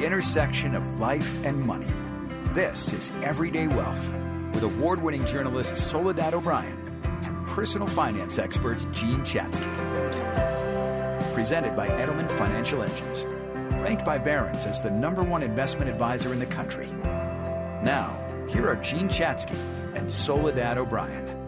the intersection of life and money. This is Everyday Wealth with award winning journalist Soledad O'Brien and personal finance expert Jean Chatsky. Presented by Edelman Financial Engines, ranked by Barron's as the number one investment advisor in the country. Now, here are Jean Chatsky and Soledad O'Brien.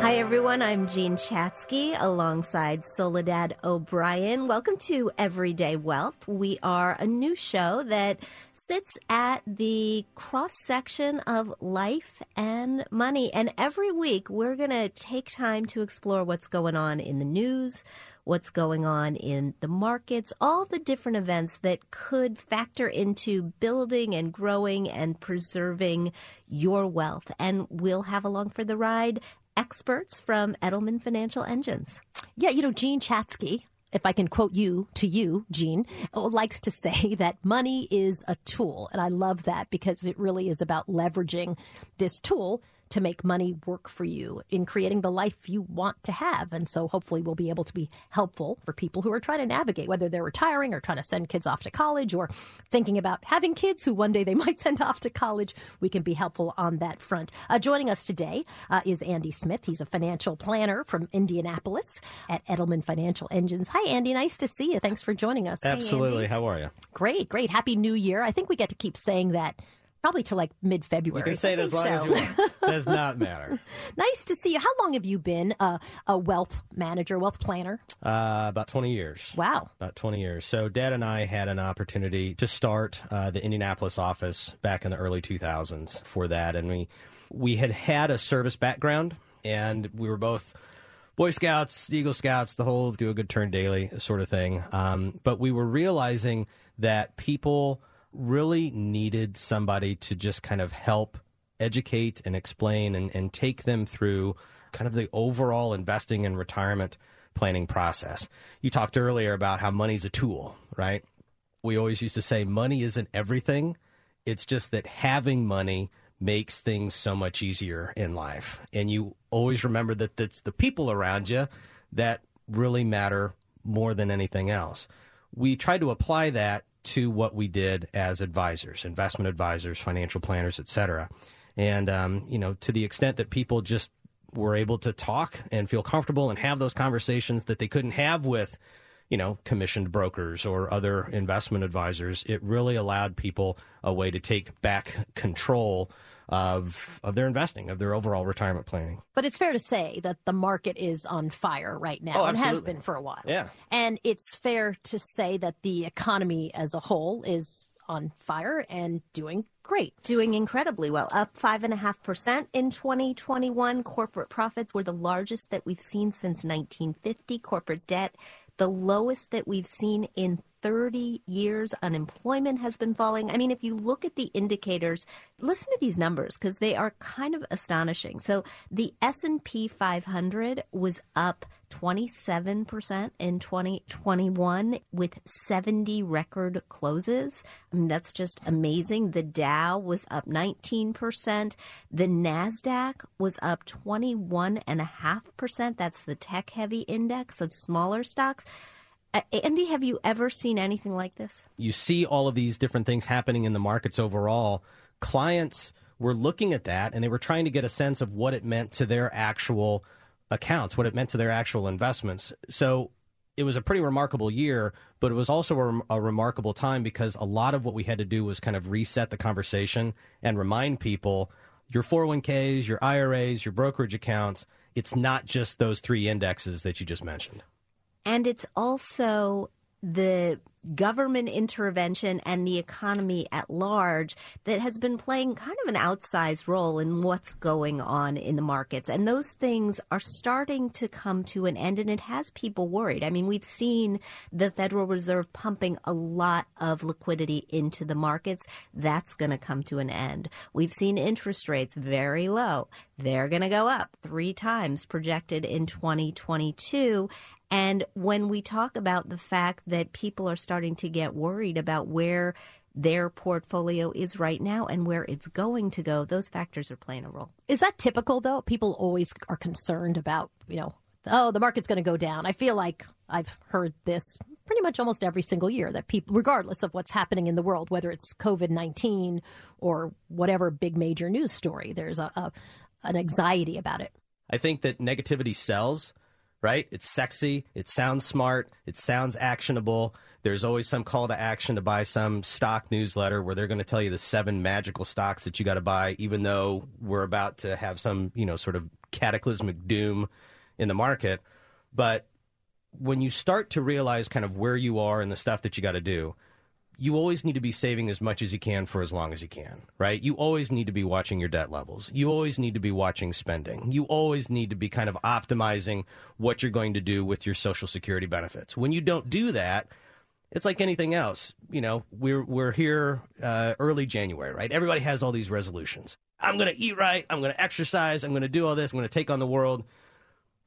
Hi, everyone. I'm Jean Chatsky alongside Soledad O'Brien. Welcome to Everyday Wealth. We are a new show that sits at the cross section of life and money. And every week, we're going to take time to explore what's going on in the news, what's going on in the markets, all the different events that could factor into building and growing and preserving your wealth. And we'll have along for the ride experts from Edelman Financial Engines. Yeah, you know, Jean Chatsky, if I can quote you to you, Jean, likes to say that money is a tool. And I love that because it really is about leveraging this tool to make money work for you in creating the life you want to have. And so hopefully we'll be able to be helpful for people who are trying to navigate, whether they're retiring or trying to send kids off to college or thinking about having kids who one day they might send off to college. We can be helpful on that front. Uh, joining us today uh, is Andy Smith. He's a financial planner from Indianapolis at Edelman Financial Engines. Hi, Andy. Nice to see you. Thanks for joining us. Absolutely. Hey, How are you? Great, great. Happy New Year. I think we get to keep saying that probably to like mid February. You can say it as long so. as you want. Does not matter. nice to see you. How long have you been a, a wealth manager, wealth planner? Uh, about 20 years. Wow. About 20 years. So, Dad and I had an opportunity to start uh, the Indianapolis office back in the early 2000s for that. And we, we had had a service background, and we were both. Boy Scouts, Eagle Scouts, the whole do a good turn daily sort of thing. Um, but we were realizing that people really needed somebody to just kind of help educate and explain and, and take them through kind of the overall investing and retirement planning process. You talked earlier about how money's a tool, right? We always used to say money isn't everything. It's just that having money makes things so much easier in life. And you always remember that it's the people around you that really matter more than anything else. We try to apply that to what we did as advisors, investment advisors, financial planners, etc. And um, you know, to the extent that people just were able to talk and feel comfortable and have those conversations that they couldn't have with you know, commissioned brokers or other investment advisors, it really allowed people a way to take back control of of their investing, of their overall retirement planning. But it's fair to say that the market is on fire right now oh, and has been for a while. Yeah. And it's fair to say that the economy as a whole is on fire and doing great. Doing incredibly well. Up 5.5% in 2021. Corporate profits were the largest that we've seen since 1950. Corporate debt, the lowest that we've seen in 30 years unemployment has been falling. I mean, if you look at the indicators, listen to these numbers because they are kind of astonishing. So the S&P 500 was up 27% in 2021 with 70 record closes. I mean, that's just amazing. The Dow was up 19%. The NASDAQ was up 21.5%. That's the tech heavy index of smaller stocks. Uh, Andy, have you ever seen anything like this? You see all of these different things happening in the markets overall. Clients were looking at that and they were trying to get a sense of what it meant to their actual accounts, what it meant to their actual investments. So it was a pretty remarkable year, but it was also a, a, remarkable time because a lot of what we had to do was kind of reset the conversation and remind people your 401ks, your IRAs, your brokerage accounts, it's not just those three indexes that you just mentioned. And it's also the government intervention and the economy at large that has been playing kind of an outsized role in what's going on in the markets. And those things are starting to come to an end, and it has people worried. I mean, we've seen the Federal Reserve pumping a lot of liquidity into the markets. That's going to come to an end. We've seen interest rates very low. They're going to go up three times projected in 2022. And when we talk about the fact that people are starting to get worried about where their portfolio is right now and where it's going to go, those factors are playing a role. Is that typical though? People always are concerned about, you know, oh, the market's going to go down. I feel like I've heard this pretty much almost every single year that people, regardless of what's happening in the world, whether it's COVID 19 or whatever big major news story, there's a, a an anxiety about it. I think that negativity sells, right? It's sexy, it sounds smart, it sounds actionable. There's always some call to action to buy some stock newsletter where they're going to tell you the seven magical stocks that you got to buy, even though we're about to have some, you know, sort of cataclysmic doom in the market. But when you start to realize kind of where you are and the stuff that you got to do, you always need to be saving as much as you can for as long as you can, right? You always need to be watching your debt levels. You always need to be watching spending. You always need to be kind of optimizing what you're going to do with your social security benefits. When you don't do that, it's like anything else. You know, we're we're here uh, early January, right? Everybody has all these resolutions. I'm going to eat right. I'm going to exercise. I'm going to do all this. I'm going to take on the world.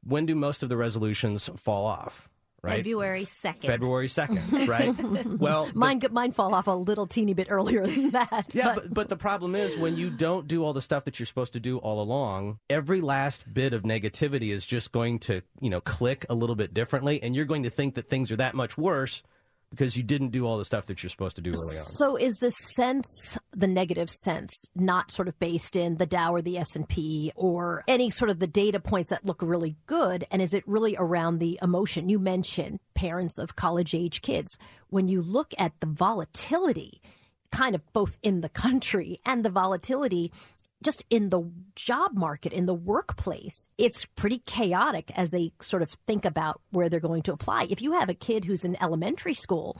When do most of the resolutions fall off? Right? February 2nd. February 2nd, right? well, mine, mine fall off a little teeny bit earlier than that. Yeah, but. But, but the problem is when you don't do all the stuff that you're supposed to do all along, every last bit of negativity is just going to, you know, click a little bit differently, and you're going to think that things are that much worse because you didn't do all the stuff that you're supposed to do early on. So is the sense, the negative sense, not sort of based in the Dow or the S&P or any sort of the data points that look really good and is it really around the emotion? You mentioned parents of college age kids. When you look at the volatility kind of both in the country and the volatility just in the job market, in the workplace, it's pretty chaotic as they sort of think about where they're going to apply. If you have a kid who's in elementary school,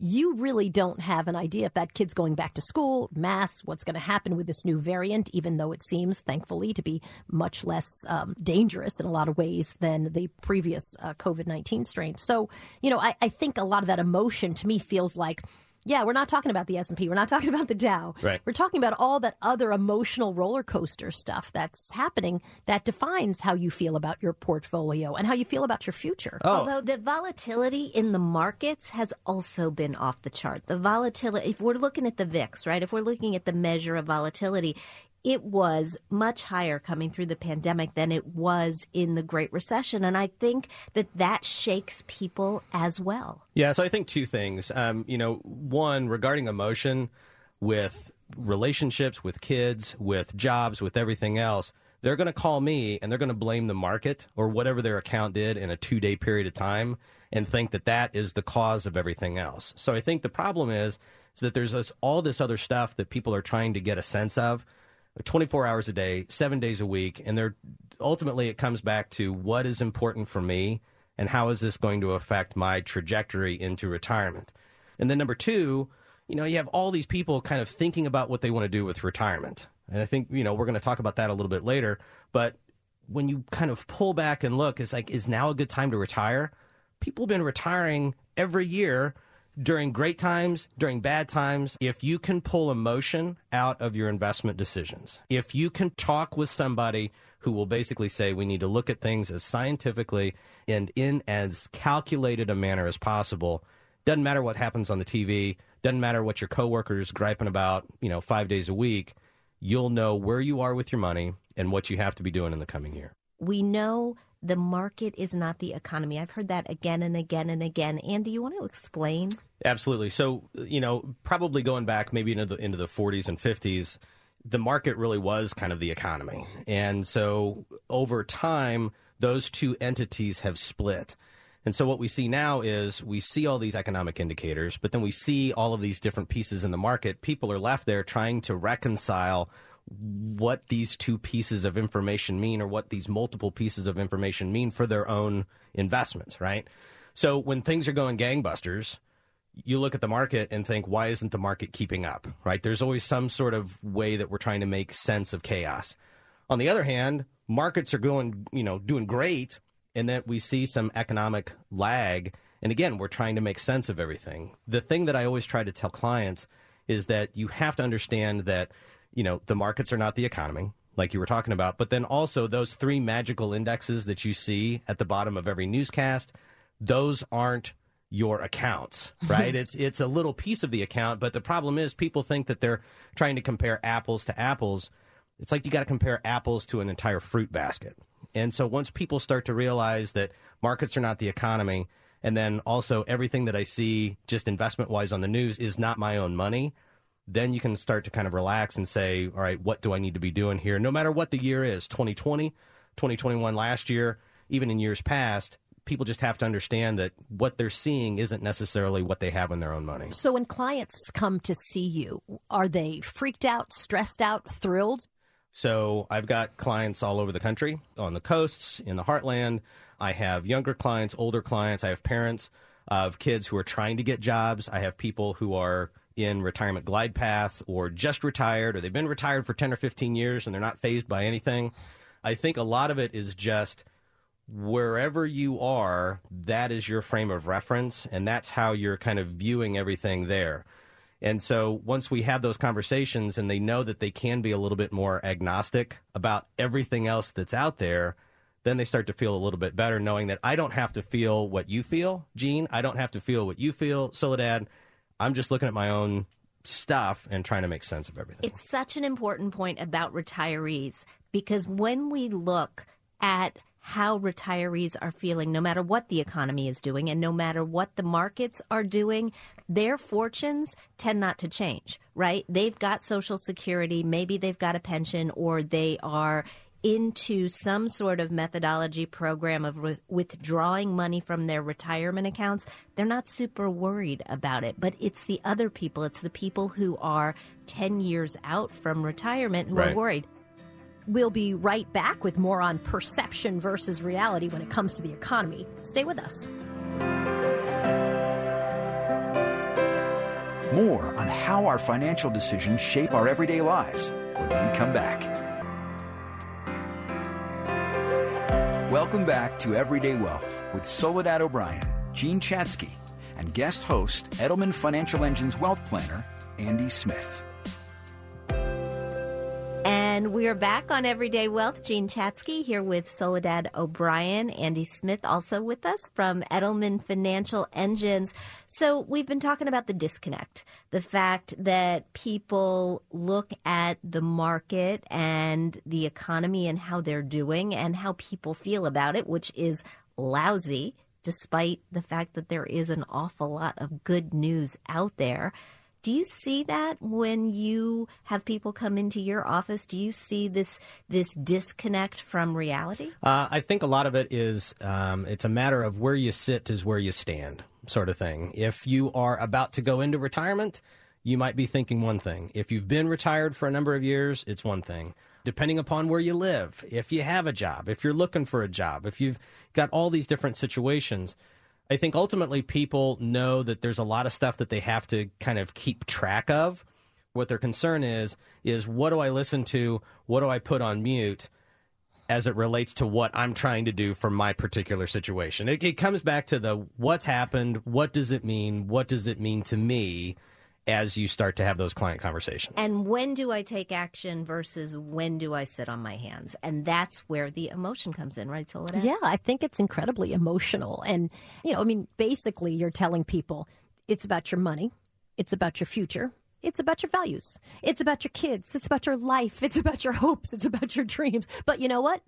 you really don't have an idea if that kid's going back to school, mass, what's going to happen with this new variant, even though it seems, thankfully, to be much less um, dangerous in a lot of ways than the previous uh, COVID 19 strain. So, you know, I, I think a lot of that emotion to me feels like yeah, we're not talking about the S&P. We're not talking about the Dow. Right. We're talking about all that other emotional roller coaster stuff that's happening that defines how you feel about your portfolio and how you feel about your future. Oh. Although the volatility in the markets has also been off the chart. The volatility, if we're looking at the VIX, right? If we're looking at the measure of volatility, it was much higher coming through the pandemic than it was in the Great Recession. And I think that that shakes people as well. Yeah, so I think two things. Um, you know, one, regarding emotion with relationships, with kids, with jobs, with everything else, they're going to call me and they're going to blame the market or whatever their account did in a two day period of time and think that that is the cause of everything else. So I think the problem is, is that there's this, all this other stuff that people are trying to get a sense of 24 hours a day, seven days a week, and they're ultimately it comes back to what is important for me and how is this going to affect my trajectory into retirement. And then number two, you know, you have all these people kind of thinking about what they want to do with retirement. And I think, you know, we're going to talk about that a little bit later. But when you kind of pull back and look, it's like, is now a good time to retire? People have been retiring every year during great times, during bad times, if you can pull emotion out of your investment decisions, if you can talk with somebody who will basically say we need to look at things as scientifically and in as calculated a manner as possible, doesn't matter what happens on the TV, doesn't matter what your coworkers griping about, you know, 5 days a week, you'll know where you are with your money and what you have to be doing in the coming year. We know the market is not the economy. I've heard that again and again and again. Andy, you want to explain? Absolutely. So, you know, probably going back maybe into the into the 40s and 50s, the market really was kind of the economy. And so over time, those two entities have split. And so what we see now is we see all these economic indicators, but then we see all of these different pieces in the market. People are left there trying to reconcile what these two pieces of information mean or what these multiple pieces of information mean for their own investments, right? So when things are going gangbusters, you look at the market and think, why isn't the market keeping up, right? There's always some sort of way that we're trying to make sense of chaos. On the other hand, markets are going, you know, doing great, and that we see some economic lag. And again, we're trying to make sense of everything. The thing that I always try to tell clients is that you have to understand that you know, the markets are not the economy, like you were talking about, but then also those three magical indexes that you see at the bottom of every newscast, those aren't your accounts, right? it's it's a little piece of the account, but the problem is people think that they're trying to compare apples to apples. It's like you got to compare apples to an entire fruit basket. And so once people start to realize that markets are not the economy and then also everything that I see just investment wise on the news is not my own money, then you can start to kind of relax and say, all right, what do I need to be doing here? No matter what the year is 2020, 2021 last year, even in years past, people just have to understand that what they're seeing isn't necessarily what they have in their own money. So when clients come to see you, are they freaked out, stressed out, thrilled? So I've got clients all over the country, on the coasts, in the heartland. I have younger clients, older clients. I have parents of kids who are trying to get jobs. I have people who are in retirement glide path or just retired or they've been retired for 10 or 15 years and they're not fazed by anything. I think a lot of it is just wherever you are, that is your frame of reference and that's how you're kind of viewing everything there. And so once we have those conversations and they know that they can be a little bit more agnostic about everything else that's out there, then they start to feel a little bit better knowing that I don't have to feel what you feel, Jean. I don't have to feel what you feel, Soledad. I'm just looking at my own stuff and trying to make sense of everything. It's such an important point about retirees because when we look at how retirees are feeling, no matter what the economy is doing and no matter what the markets are doing, their fortunes tend not to change, right? They've got Social Security, maybe they've got a pension, or they are into some sort of methodology program of re- withdrawing money from their retirement accounts, they're not super worried about it. But it's the other people, it's the people who are 10 years out from retirement who Right. are worried. We'll be right back with more on perception versus reality when it comes to the economy. Stay with us. More on how our financial decisions shape our everyday lives when we come back. Welcome back to Everyday Wealth with Soledad O'Brien, Jean Chatsky, and guest host, Edelman Financial Engine's wealth planner, Andy Smith. And we are back on Everyday Wealth. Jean Chatsky here with Soledad O'Brien, Andy Smith also with us from Edelman Financial Engines. So we've been talking about the disconnect, the fact that people look at the market and the economy and how they're doing and how people feel about it, which is lousy, despite the fact that there is an awful lot of good news out there. Do you see that when you have people come into your office? Do you see this this disconnect from reality? Uh, I think a lot of it is um, it's a matter of where you sit is where you stand, sort of thing. If you are about to go into retirement, you might be thinking one thing. If you've been retired for a number of years, it's one thing. Depending upon where you live, if you have a job, if you're looking for a job, if you've got all these different situations, I think ultimately people know that there's a lot of stuff that they have to kind of keep track of. What their concern is, is what do I listen to? What do I put on mute? as it relates to what I'm trying to do for my particular situation. It, it comes back to the what's happened, what does it mean, what does it mean to me as you start to have those client conversations. And when do I take action versus when do I sit on my hands? And that's where the emotion comes in, right, Soledad? Yeah, I think it's incredibly emotional. And, you know, I mean, basically, you're telling people it's about your money, it's about your future, it's about your values, it's about your kids, it's about your life, it's about your hopes, it's about your dreams. But you know what?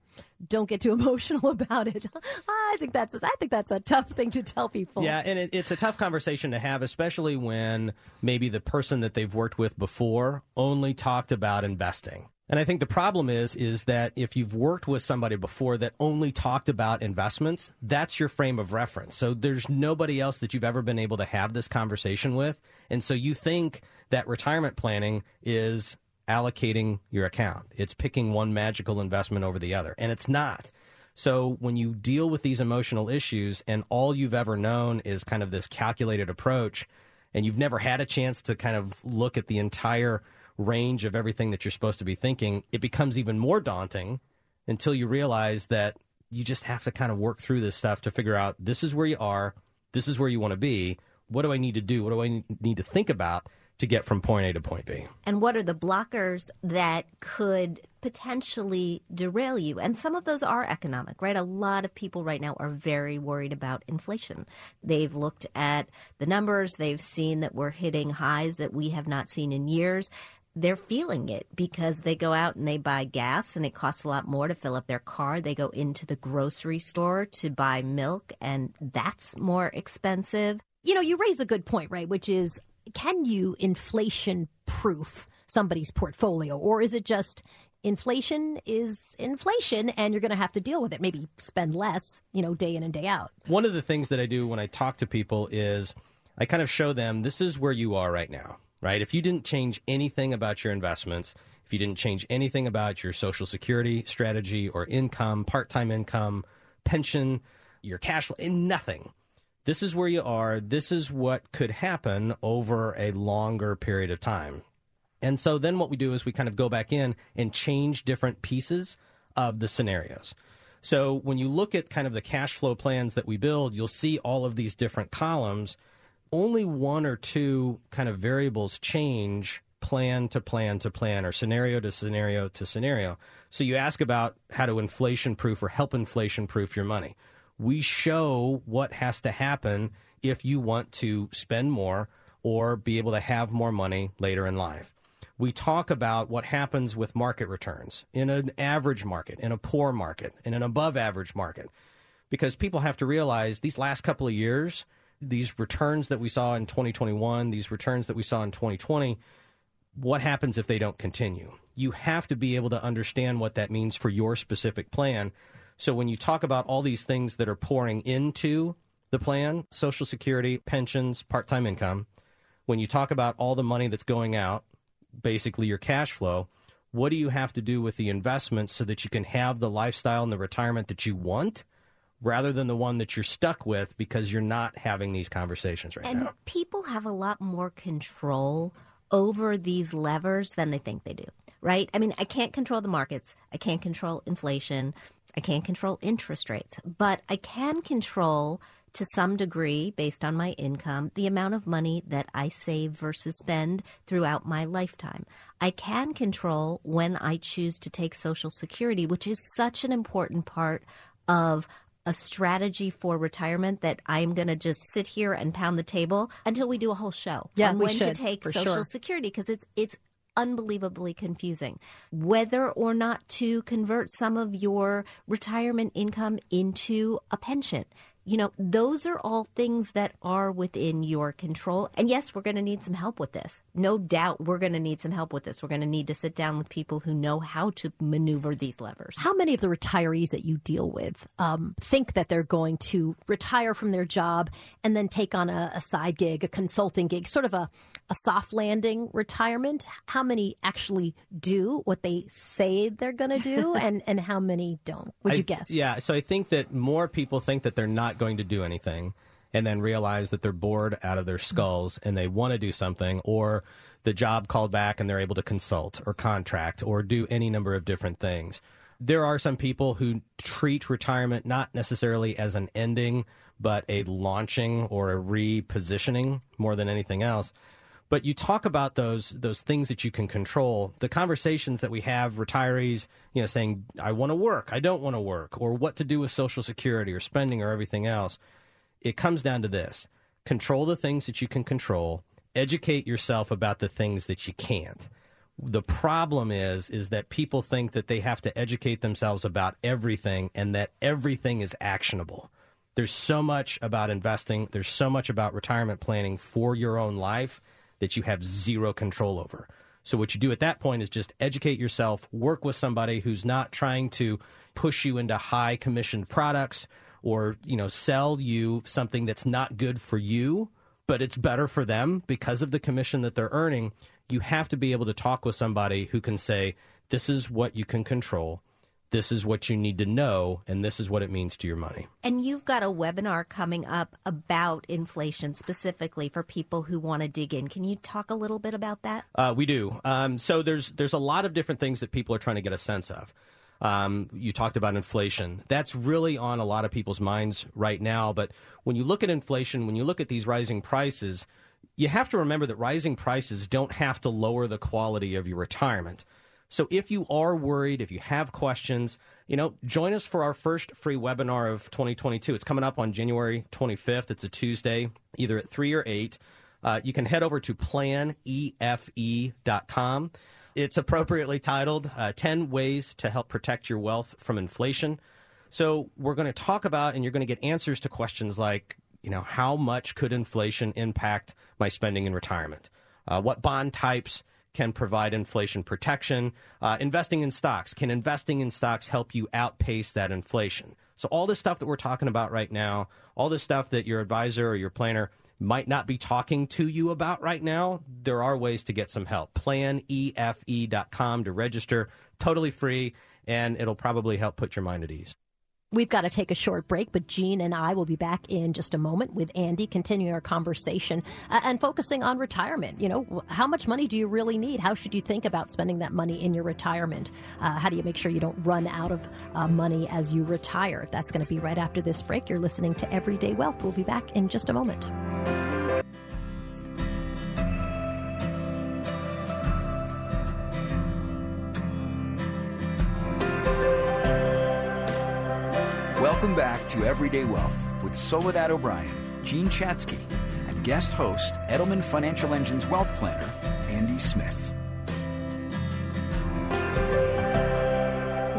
Don't get too emotional about it. I think that's I think that's a tough thing to tell people. Yeah, and it, it's a tough conversation to have, especially when maybe the person that they've worked with before only talked about investing. And I think the problem is is that if you've worked with somebody before that only talked about investments, that's your frame of reference. So there's nobody else that you've ever been able to have this conversation with, and so you think that retirement planning is allocating your account. It's picking one magical investment over the other, and it's not. So when you deal with these emotional issues and all you've ever known is kind of this calculated approach and you've never had a chance to kind of look at the entire range of everything that you're supposed to be thinking, it becomes even more daunting until you realize that you just have to kind of work through this stuff to figure out this is where you are, this is where you want to be. What do I need to do? What do I need to think about to get from point A to point B? And what are the blockers that could potentially derail you? And some of those are economic, right? A lot of people right now are very worried about inflation. They've looked at the numbers, they've seen that we're hitting highs that we have not seen in years. they're feeling it because they go out and they buy gas and it costs a lot more to fill up their car. They go into the grocery store to buy milk and that's more expensive. You know, you raise a good point, right? Which is can you inflation proof somebody's portfolio or is it just inflation is inflation and you're going to have to deal with it maybe spend less you know day in and day out one of the things that i do when i talk to people is i kind of show them this is where you are right now right? If you didn't change anything about your investments, if you didn't change anything about your social security strategy or income, part time income, pension, your cash flow, and nothing. This is where you are. This is what could happen over a longer period of time. And so then what we do is we kind of go back in and change different pieces of the scenarios. So when you look at kind of the cash flow plans that we build, you'll see all of these different columns only one or two kind of variables change plan to plan to plan or scenario to scenario to scenario. So you ask about how to inflation proof or help inflation proof your money. We show what has to happen if you want to spend more or be able to have more money later in life. We talk about what happens with market returns in an average market, in a poor market, in an above average market. Because people have to realize these last couple of years, these returns that we saw in 2021, these returns that we saw in 2020, what happens if they don't continue? You have to be able to understand what that means for your specific plan. So when you talk about all these things that are pouring into the plan, Social Security, pensions, part time income, when you talk about all the money that's going out, basically your cash flow, what do you have to do with the investments so that you can have the lifestyle and the retirement that you want? rather than the one that you're stuck with because you're not having these conversations right and now. And people have a lot more control over these levers than they think they do, right? I mean, I can't control the markets, I can't control inflation, I can't control interest rates, but I can control to some degree, based on my income, the amount of money that I save versus spend throughout my lifetime. I can control when I choose to take Social Security, which is such an important part of a strategy for retirement that I'm going to just sit here and pound the table until we do a whole show yeah, on when should, to take Social sure. Security because it's it's unbelievably confusing. Whether or not to convert some of your retirement income into a pension you know, those are all things that are within your control. And yes, we're going to need some help with this. No doubt we're going to need some help with this. We're going to need to sit down with people who know how to maneuver these levers. How many of the retirees that you deal with um, think that they're going to retire from their job and then take on a, a side gig, a consulting gig, sort of a, a soft landing retirement? How many actually do what they say they're going to do, and, and how many don't? Would I, you guess? Yeah, so I think that more people think that they're not not going to do anything and then realize that they're bored out of their skulls and they want to do something or the job called back and they're able to consult or contract or do any number of different things. There are some people who treat retirement not necessarily as an ending, but a launching or a repositioning more than anything else. But you talk about those those things that you can control. The conversations that we have, retirees, you know, saying I want to work, I don't want to work, or what to do with Social Security or spending or everything else. It comes down to this: control the things that you can control. Educate yourself about the things that you can't. The problem is is that people think that they have to educate themselves about everything and that everything is actionable. There's so much about investing, there's so much about retirement planning for your own life that you have zero control over. So what you do at that point is just educate yourself, work with somebody who's not trying to push you into high commissioned products or, you know, sell you something that's not good for you, but it's better for them because of the commission that they're earning. You have to be able to talk with somebody who can say, this is what you can control this is what you need to know, and this is what it means to your money. And you've got a webinar coming up about inflation specifically for people who want to dig in. Can you talk a little bit about that? Uh, we do. Um, so there's there's a lot of different things that people are trying to get a sense of. Um, you talked about inflation. That's really on a lot of people's minds right now. But when you look at inflation, when you look at these rising prices, you have to remember that rising prices don't have to lower the quality of your retirement. So if you are worried, if you have questions, you know, join us for our first free webinar of 2022. It's coming up on January 25th. It's a Tuesday, either at 3 or 8. uh, you can head over to planefe.com. It's appropriately titled uh, 10 Ways to Help Protect Your Wealth from Inflation. So, we're going to talk about and you're going to get answers to questions like, you know, how much could inflation impact my spending in retirement? Uh, what bond types can provide inflation protection? Uh, investing in stocks. Can investing in stocks help you outpace that inflation? So, all this stuff that we're talking about right now, all this stuff that your advisor or your planner might not be talking to you about right now, there are ways to get some help. Planefe.com to register, totally free, and it'll probably help put your mind at ease. We've got to take a short break, but Jean and I will be back in just a moment with Andy, continuing our conversation uh, and focusing on retirement. You know, how much money do you really need? How should you think about spending that money in your retirement? Uh, how do you make sure you don't run out of uh, money as you retire? That's going to be right after this break. You're listening to Everyday Wealth. We'll be back in just a moment. Everyday Wealth with Soledad O'Brien, Jean Chatsky, and guest host, Edelman Financial Engine's wealth planner, Andy Smith.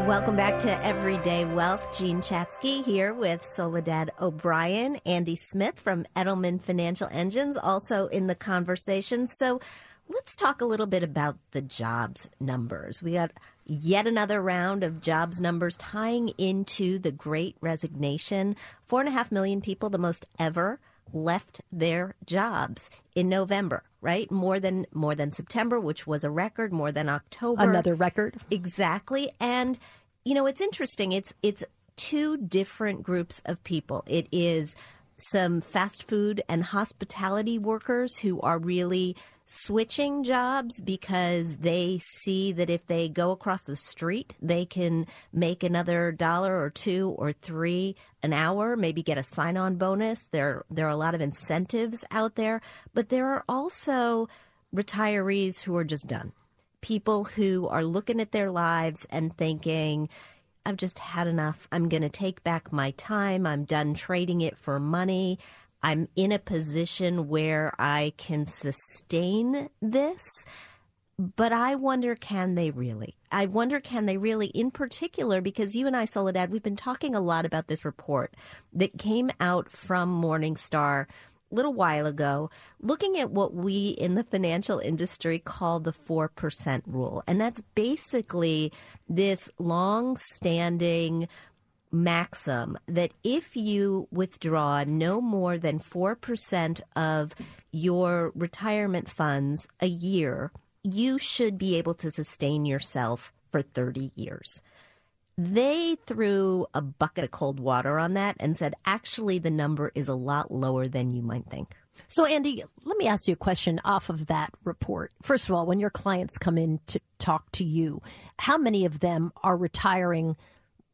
Welcome back to Everyday Wealth. Jean Chatsky here with Soledad O'Brien, Andy Smith from Edelman Financial Engines, also in the conversation. So let's talk a little bit about the jobs numbers. We got yet another round of jobs numbers tying into the great resignation. Four and a half million people, the most ever, left their jobs in November, right? More than more than September, which was a record, more than October. Another record. Exactly. And you know, it's interesting. It's it's two different groups of people. It is some fast food and hospitality workers who are really switching jobs because they see that if they go across the street, they can make another dollar or two or three an hour, maybe get a sign on bonus. There, there are a lot of incentives out there, but there are also retirees who are just done. People who are looking at their lives and thinking, I've just had enough. I'm going to take back my time. I'm done trading it for money. I'm in a position where I can sustain this. But I wonder, can they really? I wonder, can they really, in particular, because you and I, Soledad, we've been talking a lot about this report that came out from Morningstar a little while ago, looking at what we in the financial industry call the 4% rule. And that's basically this long standing maxim that if you withdraw no more than 4% of your retirement funds a year, you should be able to sustain yourself for 30 years. They threw a bucket of cold water on that and said, actually, the number is a lot lower than you might think. So, Andy, let me ask you a question off of that report. First of all, when your clients come in to talk to you, how many of them are retiring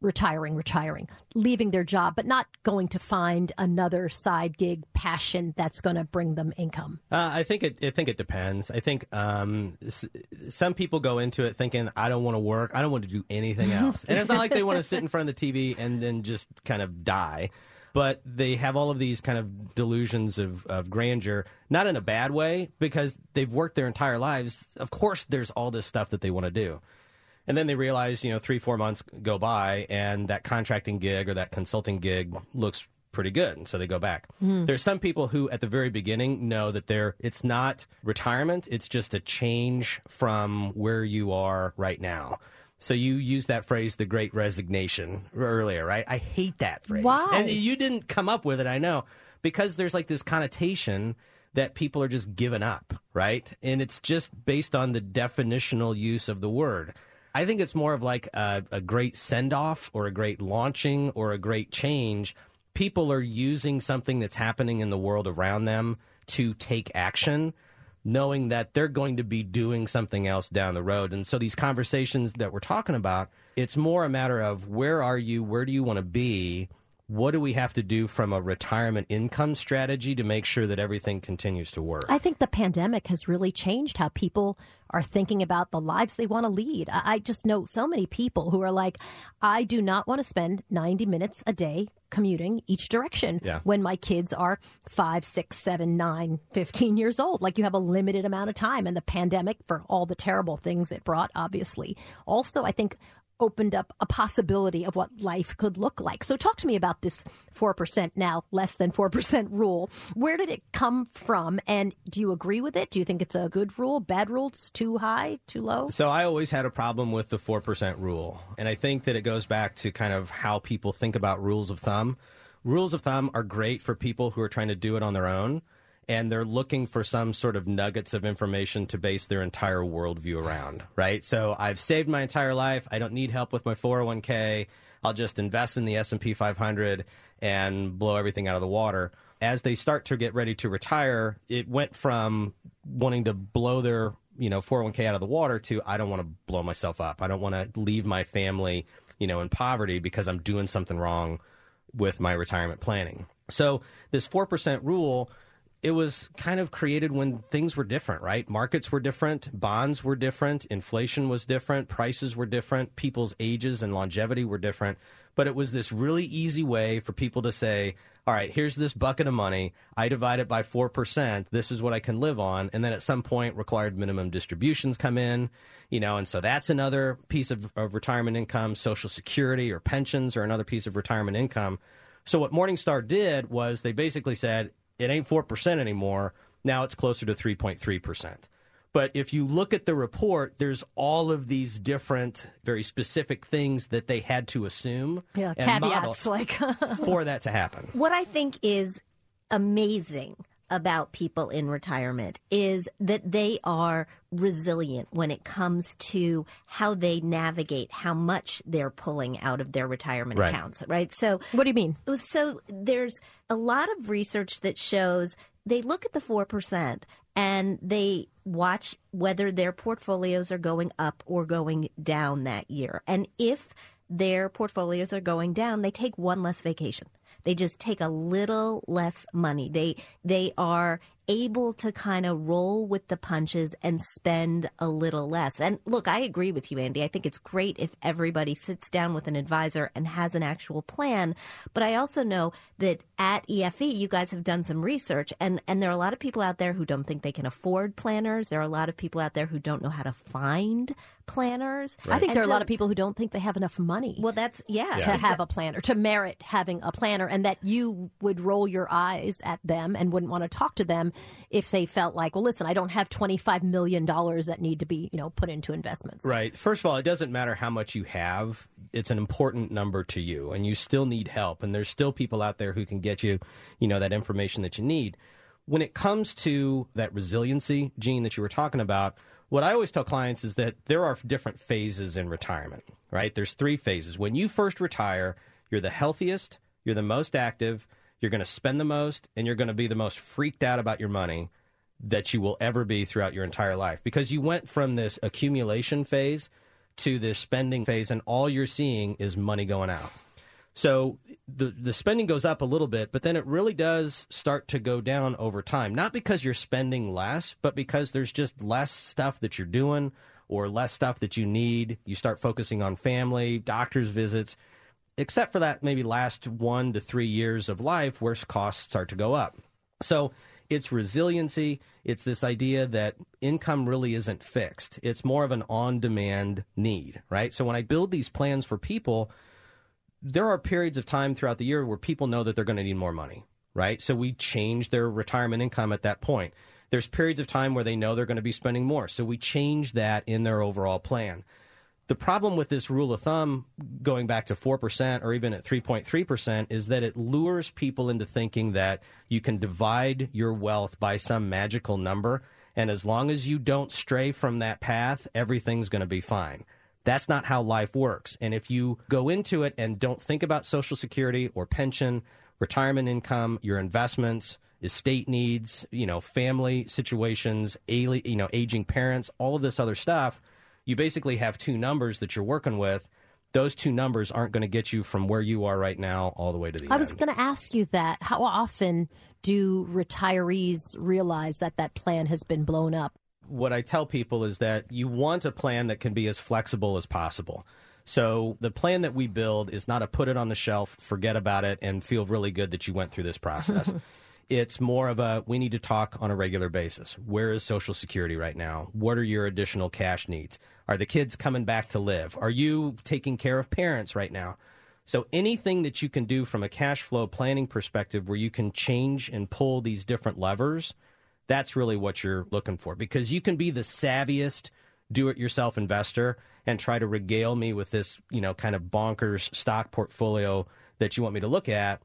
retiring, retiring, leaving their job, but not going to find another side gig passion that's going to bring them income? Uh, I think it. I think it depends. I think um, s- some people go into it thinking, "I don't want to work. I don't want to do anything else," and it's not like they want to sit in front of the TV and then just kind of die. But they have all of these kind of delusions of, of grandeur, not in a bad way, because they've worked their entire lives. Of course, there's all this stuff that they want to do. And then they realize, you know, three, four months go by and that contracting gig or that consulting gig looks pretty good. And so they go back. Hmm. There's some people who at the very beginning know that they're, it's not retirement, it's just a change from where you are right now. So you used that phrase, the great resignation, earlier, right? I hate that phrase. Why? And you didn't come up with it, I know, because there's like this connotation that people are just giving up, right? And it's just based on the definitional use of the word. I think it's more of like a, a great send off or a great launching or a great change. People are using something that's happening in the world around them to take action, knowing that they're going to be doing something else down the road. And so these conversations that we're talking about, it's more a matter of where are you? Where do you want to be? What do we have to do from a retirement income strategy to make sure that everything continues to work? I think the pandemic has really changed how people are thinking about the lives they want to lead. I just know so many people who are like, I do not want to spend 90 minutes a day commuting each direction yeah. when my kids are five, six, seven, nine, 15 years old. Like you have a limited amount of time. And the pandemic, for all the terrible things it brought, obviously. Also, I think opened up a possibility of what life could look like. So, talk to me about this 4% now, less than 4% rule. Where did it come from? And do you agree with it? Do you think it's a good rule, bad rule? It's too high, too low? So, I always had a problem with the 4% rule. And I think that it goes back to kind of how people think about rules of thumb. Rules of thumb are great for people who are trying to do it on their own and they're looking for some sort of nuggets of information to base their entire worldview around, right? So I've saved my entire life. I don't need help with my 401k. I'll just invest in the S&P 500 and blow everything out of the water. As they start to get ready to retire, it went from wanting to blow their, you know, 401k out of the water to I don't want to blow myself up. I don't want to leave my family, you know, in poverty because I'm doing something wrong with my retirement planning. So this 4% rule it was kind of created when things were different, right? Markets were different, bonds were different, inflation was different, prices were different, people's ages and longevity were different. But it was this really easy way for people to say, all right, here's this bucket of money. I divide it by 4%. This is what I can live on. And then at some point, required minimum distributions come in, you know, and so that's another piece of, of retirement income. Social Security or pensions are another piece of retirement income. So what Morningstar did was they basically said, it ain't 4% anymore. Now it's closer to 3.3%. But if you look at the report, there's all of these different, very specific things that they had to assume. Yeah, caveats like for that to happen. What I think is amazing about people in retirement is that they are resilient when it comes to how they navigate how much they're pulling out of their retirement right. accounts, right? So, what do you mean? So, there's a lot of research that shows they look at the 4% and they watch whether their portfolios are going up or going down that year. And if their portfolios are going down, they take one less vacation. They just take a little less money. They they are able to kind of roll with the punches and spend a little less. And look, I agree with you, Andy. I think it's great if everybody sits down with an advisor and has an actual plan. But I also know that at EFE, you guys have done some research, and, and there are a lot of people out there who don't think they can afford planners. There are a lot of people out there who don't know how to find planners. Right. I think and there are so, a lot of people who don't think they have enough money. Well, that's yeah, to have a planner, to merit having a planner, and that you would roll your eyes at them and wouldn't want to talk to them if they felt like, well, listen, I don't have twenty five million dollars that need to be you know put into investments. Right. First of all, it doesn't matter how much you have; it's an important number to you, and you still need help. And there's still people out there who can get you, you know, that information that you need. When it comes to that resiliency Jean that you were talking about what I always tell clients is that there are different phases in retirement, right? There's three phases. When you first retire, you're the healthiest, you're the most active, you're going to spend the most, and you're going to be the most freaked out about your money that you will ever be throughout your entire life because you went from this accumulation phase to this spending phase, and all you're seeing is money going out. So the the spending goes up a little bit, but then it really does start to go down over time. Not because you're spending less, but because there's just less stuff that you're doing or less stuff that you need. You start focusing on family, doctor's visits, except for that maybe last 1 to 3 years of life where costs start to go up. So it's resiliency. It's this idea that income really isn't fixed. It's more of an on demand need, right? So when I build these plans for people, there are periods of time throughout the year where people know that they're going to need more money, right? So we change their retirement income at that point. There's periods of time where they know they're going to be spending more. So we change that in their overall plan. The problem with this rule of thumb going back to 4% or even at 3.3% is that it lures people into thinking that you can divide your wealth by some magical number. And as long as you don't stray from that path, everything's going to be fine. That's not how life works. And if you go into it and don't think about Social Security or pension, retirement income, your investments, estate needs, you know, family situations, ali- you know, aging parents, all of this other stuff, you basically have two numbers that you're working with. those two numbers aren't going to get you from where you are right now all the way to the I end. was going to ask you that. How often do retirees realize that that plan has been blown up? what I tell people is that you want a plan that can be as flexible as possible. So the plan that we build is not a put it on the shelf, forget about it, and feel really good that you went through this process. it's more of a we need to talk on a regular basis. Where is Social Security right now? What are your additional cash needs? Are the kids coming back to live? Are you taking care of parents right now? So anything that you can do from a cash flow planning perspective where you can change and pull these different levers – that's really what you're looking for because you can be the savviest do it yourself investor and try to regale me with this, you know, kind of bonkers stock portfolio that you want me to look at.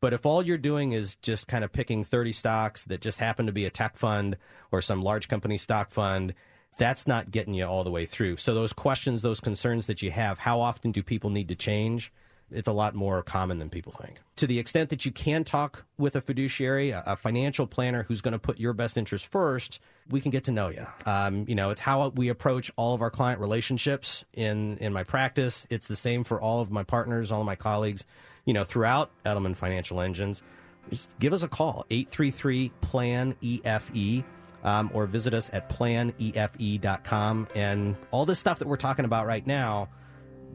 But if all you're doing is just kind of picking 30 stocks that just happen to be a tech fund or some large company stock fund, that's not getting you all the way through. So, those questions, those concerns that you have, how often do people need to change? it's a lot more common than people think. To the extent that you can talk with a fiduciary, a, financial planner who's going to put your best interest first, we can get to know you. Um, you know, it's how we approach all of our client relationships in in my practice. It's the same for all of my partners, all of my colleagues. You know, throughout Edelman Financial Engines, just give us a call 833 plan EFE. Um, or visit us at planefe.com. And all this stuff that we're talking about right now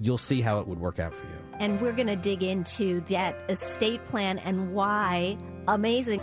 you'll see how it would work out for you. And we're going to dig into that estate plan and why amazing.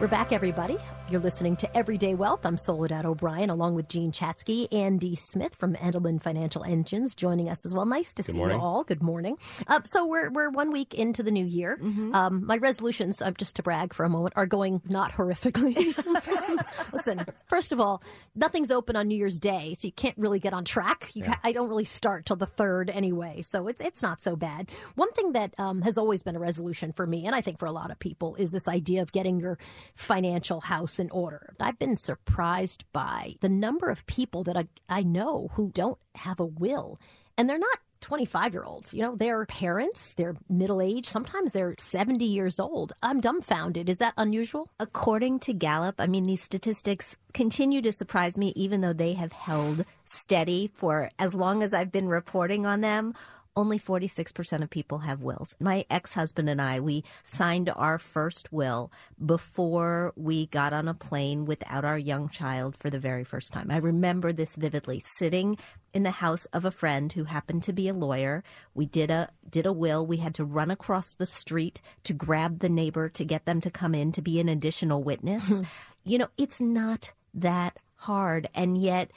We're back, everybody. You're listening to Everyday Wealth. I'm Soledad O'Brien, along with Jean Chatzky, Andy Smith from Edelman Financial Engines, joining us as well. Nice to Good see morning. you all. Good morning. Uh, so we're we're one week into the new year. Mm-hmm. Um, my resolutions, uh, just to brag for a moment, are going not horrifically. Listen, first of all, nothing's open on New Year's Day, so you can't really get on track. You ha- I don't really start till the third anyway, so it's it's not so bad. One thing that um, has always been a resolution for me, and I think for a lot of people, is this idea of getting your financial house in order. I've been surprised by the number of people that I, I know who don't have a will, and they're not 25 year olds. You know, they're parents, they're middle aged, sometimes they're 70 years old. I'm dumbfounded. Is that unusual? According to Gallup, I mean, these statistics continue to surprise me, even though they have held steady for as long as I've been reporting on them. Only 46% of people have wills. My ex husband and I, we signed our first will before we got on a plane without our young child for the very first time. I remember this vividly sitting in the house of a friend who happened to be a lawyer. We did a did a will. We had to run across the street to grab the neighbor to get them to come in to be an additional witness. you know, it's not that hard and yet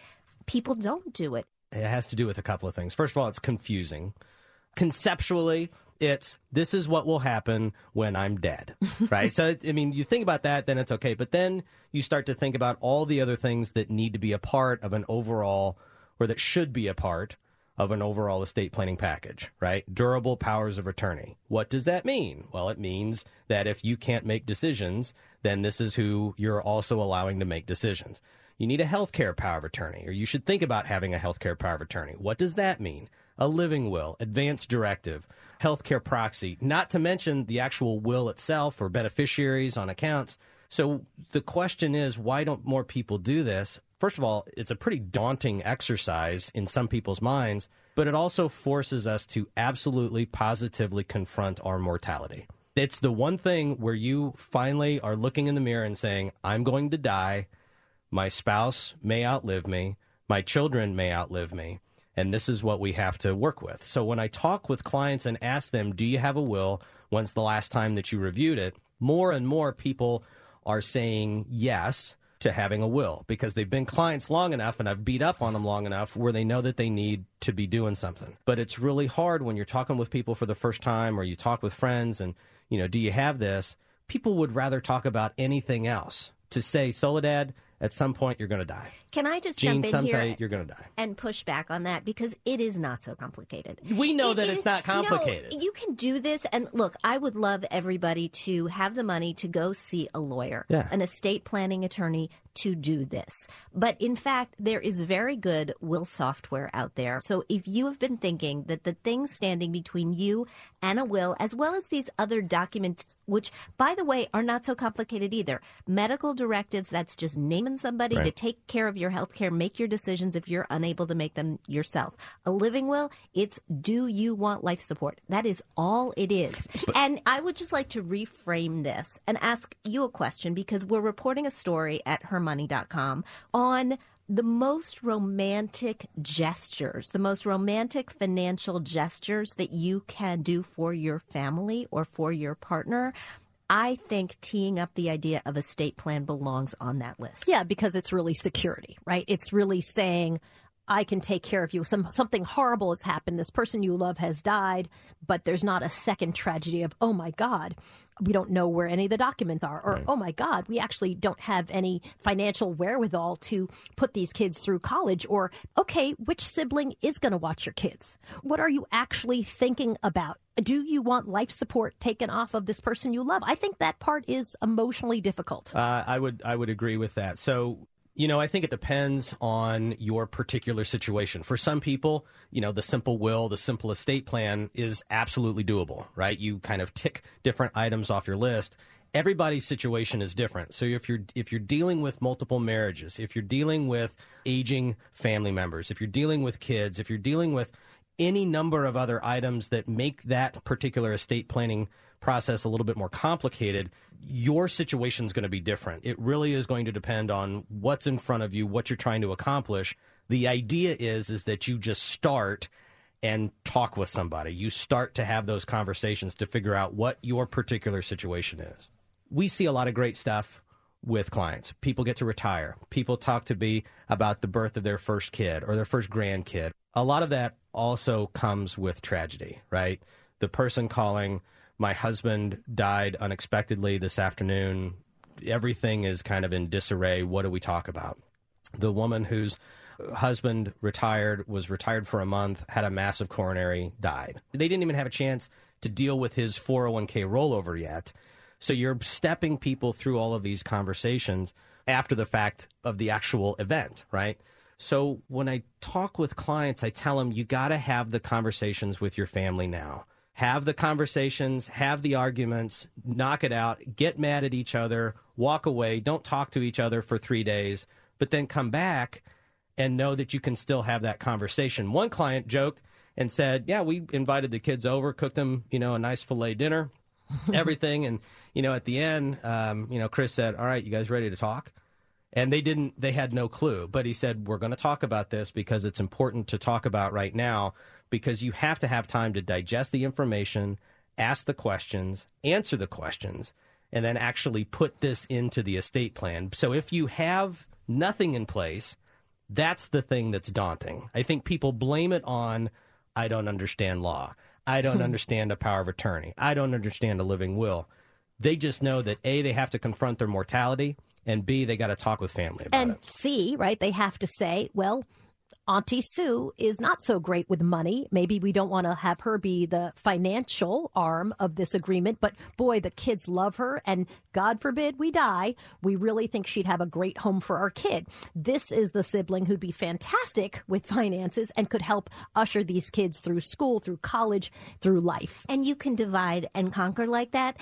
people don't do it. It has to do with a couple of things. First of all, it's confusing. Conceptually, it's this is what will happen when I'm dead, right? so, I mean, you think about that, then it's okay. But then you start to think about all the other things that need to be a part of an overall, or that should be a part of an overall estate planning package, right? Durable powers of attorney. What does that mean? Well, it means that if you can't make decisions, then this is who you're also allowing to make decisions. You need a healthcare power of attorney, or you should think about having a healthcare power of attorney. What does that mean? A living will, advance directive, healthcare proxy, not to mention the actual will itself or beneficiaries on accounts. So the question is, why don't more people do this? First of all, it's a pretty daunting exercise in some people's minds, but it also forces us to absolutely positively confront our mortality. It's the one thing where you finally are looking in the mirror and saying, I'm going to die. My spouse may outlive me. My children may outlive me. And this is what we have to work with. So when I talk with clients and ask them, Do you have a will? When's the last time that you reviewed it? More and more people are saying yes to having a will because they've been clients long enough and I've beat up on them long enough where they know that they need to be doing something. But it's really hard when you're talking with people for the first time or you talk with friends and, you know, do you have this? People would rather talk about anything else. To say, Soledad, at some point you're going to die. Can I just Jean, jump in here you're going to die. and push back on that because it is not so complicated. We know It that is- it's not complicated. No, you can do this, and look, I would love everybody to have the money to go see a lawyer, Yeah. an estate planning attorney, to do this. But in fact, there is very good will software out there. So if you have been thinking that the thing standing between you and a will, as well as these other documents, which by the way are not so complicated either, medical directives, that's just naming somebody right. to take care of your health care, make your decisions if you're unable to make them yourself. A living will, it's do you want life support? That is all it is. But, and I would just like to reframe this and ask you a question because we're reporting a story at hermoney.com on the most romantic gestures, the most romantic financial gestures that you can do for your family or for your partner. I think teeing up the idea of a state plan belongs on that list. Yeah, because it's really security, right? It's really saying, I can take care of you. Some something horrible has happened. This person you love has died, but there's not a second tragedy of, oh my God, we don't know where any of the documents are, or right. oh my God, we actually don't have any financial wherewithal to put these kids through college, or okay, which sibling is going to watch your kids? What are you actually thinking about? Do you want life support taken off of this person you love? I think that part is emotionally difficult. Uh, I would I would agree with that. So you know, I think it depends on your particular situation. For some people, you know, the simple will, the simple estate plan is absolutely doable, right? You kind of tick different items off your list. Everybody's situation is different. So if you're if you're dealing with multiple marriages, if you're dealing with aging family members, if you're dealing with kids, if you're dealing with any number of other items that make that particular estate planning process a little bit more complicated, your situation is going to be different. It really is going to depend on what's in front of you, what you're trying to accomplish. The idea is is that you just start and talk with somebody. You start to have those conversations to figure out what your particular situation is. We see a lot of great stuff with clients. People get to retire. People talk to me about the birth of their first kid or their first grandkid. A lot of that also comes with tragedy, right? The person calling my husband died unexpectedly this afternoon. Everything is kind of in disarray. What do we talk about? The woman whose husband retired was retired for a month, had a massive coronary, died. They didn't even have a chance to deal with his 401k rollover yet. So you're stepping people through all of these conversations after the fact of the actual event, right? So when I talk with clients, I tell them you got to have the conversations with your family now have the conversations, have the arguments, knock it out, get mad at each other, walk away, don't talk to each other for three days, but then come back and know that you can still have that conversation. One client joked and said, Yeah, we invited the kids over, cooked them, you know, a nice filet dinner, everything. And, you know, at the end, um, you know, Chris said, All right, you guys ready to talk? And they didn't, they had no clue. But he said, We're going to talk about this because it's important to talk about right now because you have to have time to digest the information, ask the questions, answer the questions, and then actually put this into the estate plan. So if you have nothing in place, that's the thing that's daunting. I think people blame it on I don't understand law. I don't hmm. understand a power of attorney. I don't understand a living will. They just know that A, they have to confront their mortality, and B, they got to talk with family about and it. And C, right, they have to say, well, Auntie Sue is not so great with money. Maybe we don't want to have her be the financial arm of this agreement, but boy, the kids love her. And God forbid we die, we really think she'd have a great home for our kid. This is the sibling who'd be fantastic with finances and could help usher these kids through school, through college, through life. And you can divide and conquer like that.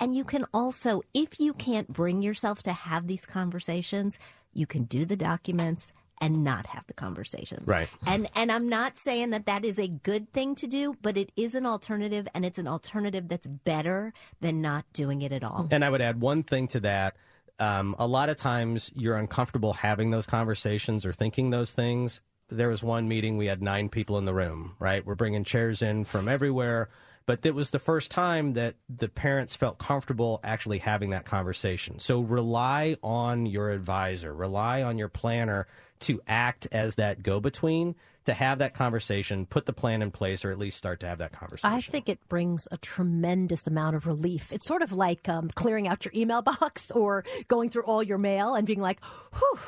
And you can also, if you can't bring yourself to have these conversations, you can do the documents and not have the conversations. Right. And and I'm not saying that that is a good thing to do, but it is an alternative and it's an alternative that's better than not doing it at all. And I would add one thing to that. Um, a lot of times you're uncomfortable having those conversations or thinking those things. There was one meeting we had nine people in the room, right? We're bringing chairs in from everywhere but it was the first time that the parents felt comfortable actually having that conversation. So rely on your advisor, rely on your planner to act as that go between to have that conversation, put the plan in place, or at least start to have that conversation. I think it brings a tremendous amount of relief. It's sort of like um, clearing out your email box or going through all your mail and being like, whew.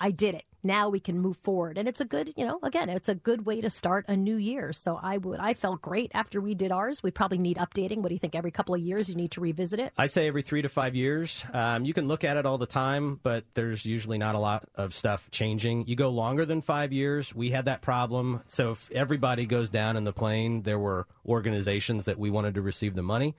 I did it. Now we can move forward. And it's a good, you know, again, it's a good way to start a new year. So I would, I felt great after we did ours. We probably need updating. What do you think? Every couple of years you need to revisit it? I say every three to five years. Um, you can look at it all the time, but there's usually not a lot of stuff changing. You go longer than five years, we had that problem. So if everybody goes down in the plane, there were organizations that we wanted to receive the money.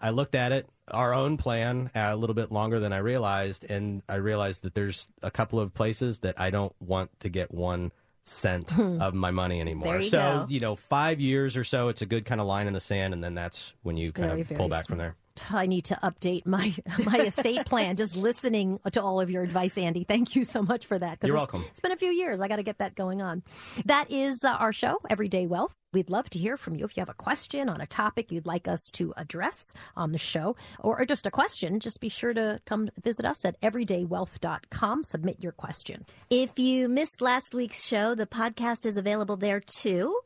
I looked at it, our own plan, uh, a little bit longer than I realized, and I realized that there's a couple of places that I don't want to get one cent of my money anymore. You so, go. you know, five years or so, it's a good kind of line in the sand, and then that's when you kind Very, of pull back smart. from there. I need to update my my estate plan. Just listening to all of your advice, Andy. Thank you so much for that. 'cause You're it's- welcome. It's been a few years. I got to get that going on. That is uh, our show, Everyday Wealth. We'd love to hear from you. If you have a question on a topic you'd like us to address on the show, or, or just a question, just be sure to come visit us at everydaywealth.com. Submit your question. If you missed last week's show, the podcast is available there too.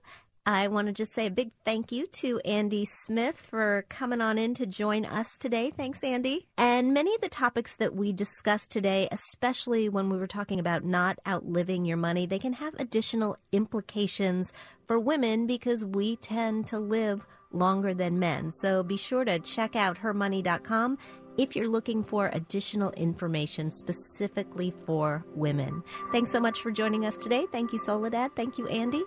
I want to just say a big thank you to Andy Smith for coming on in to join us today. Thanks, Andy. And many of the topics that we discussed today, especially when we were talking about not outliving your money, they can have additional implications for women because we tend to live longer than men. So be sure to check out hermoney.com if you're looking for additional information specifically for women. Thanks so much for joining us today. Thank you, Soledad. Thank you, Andy.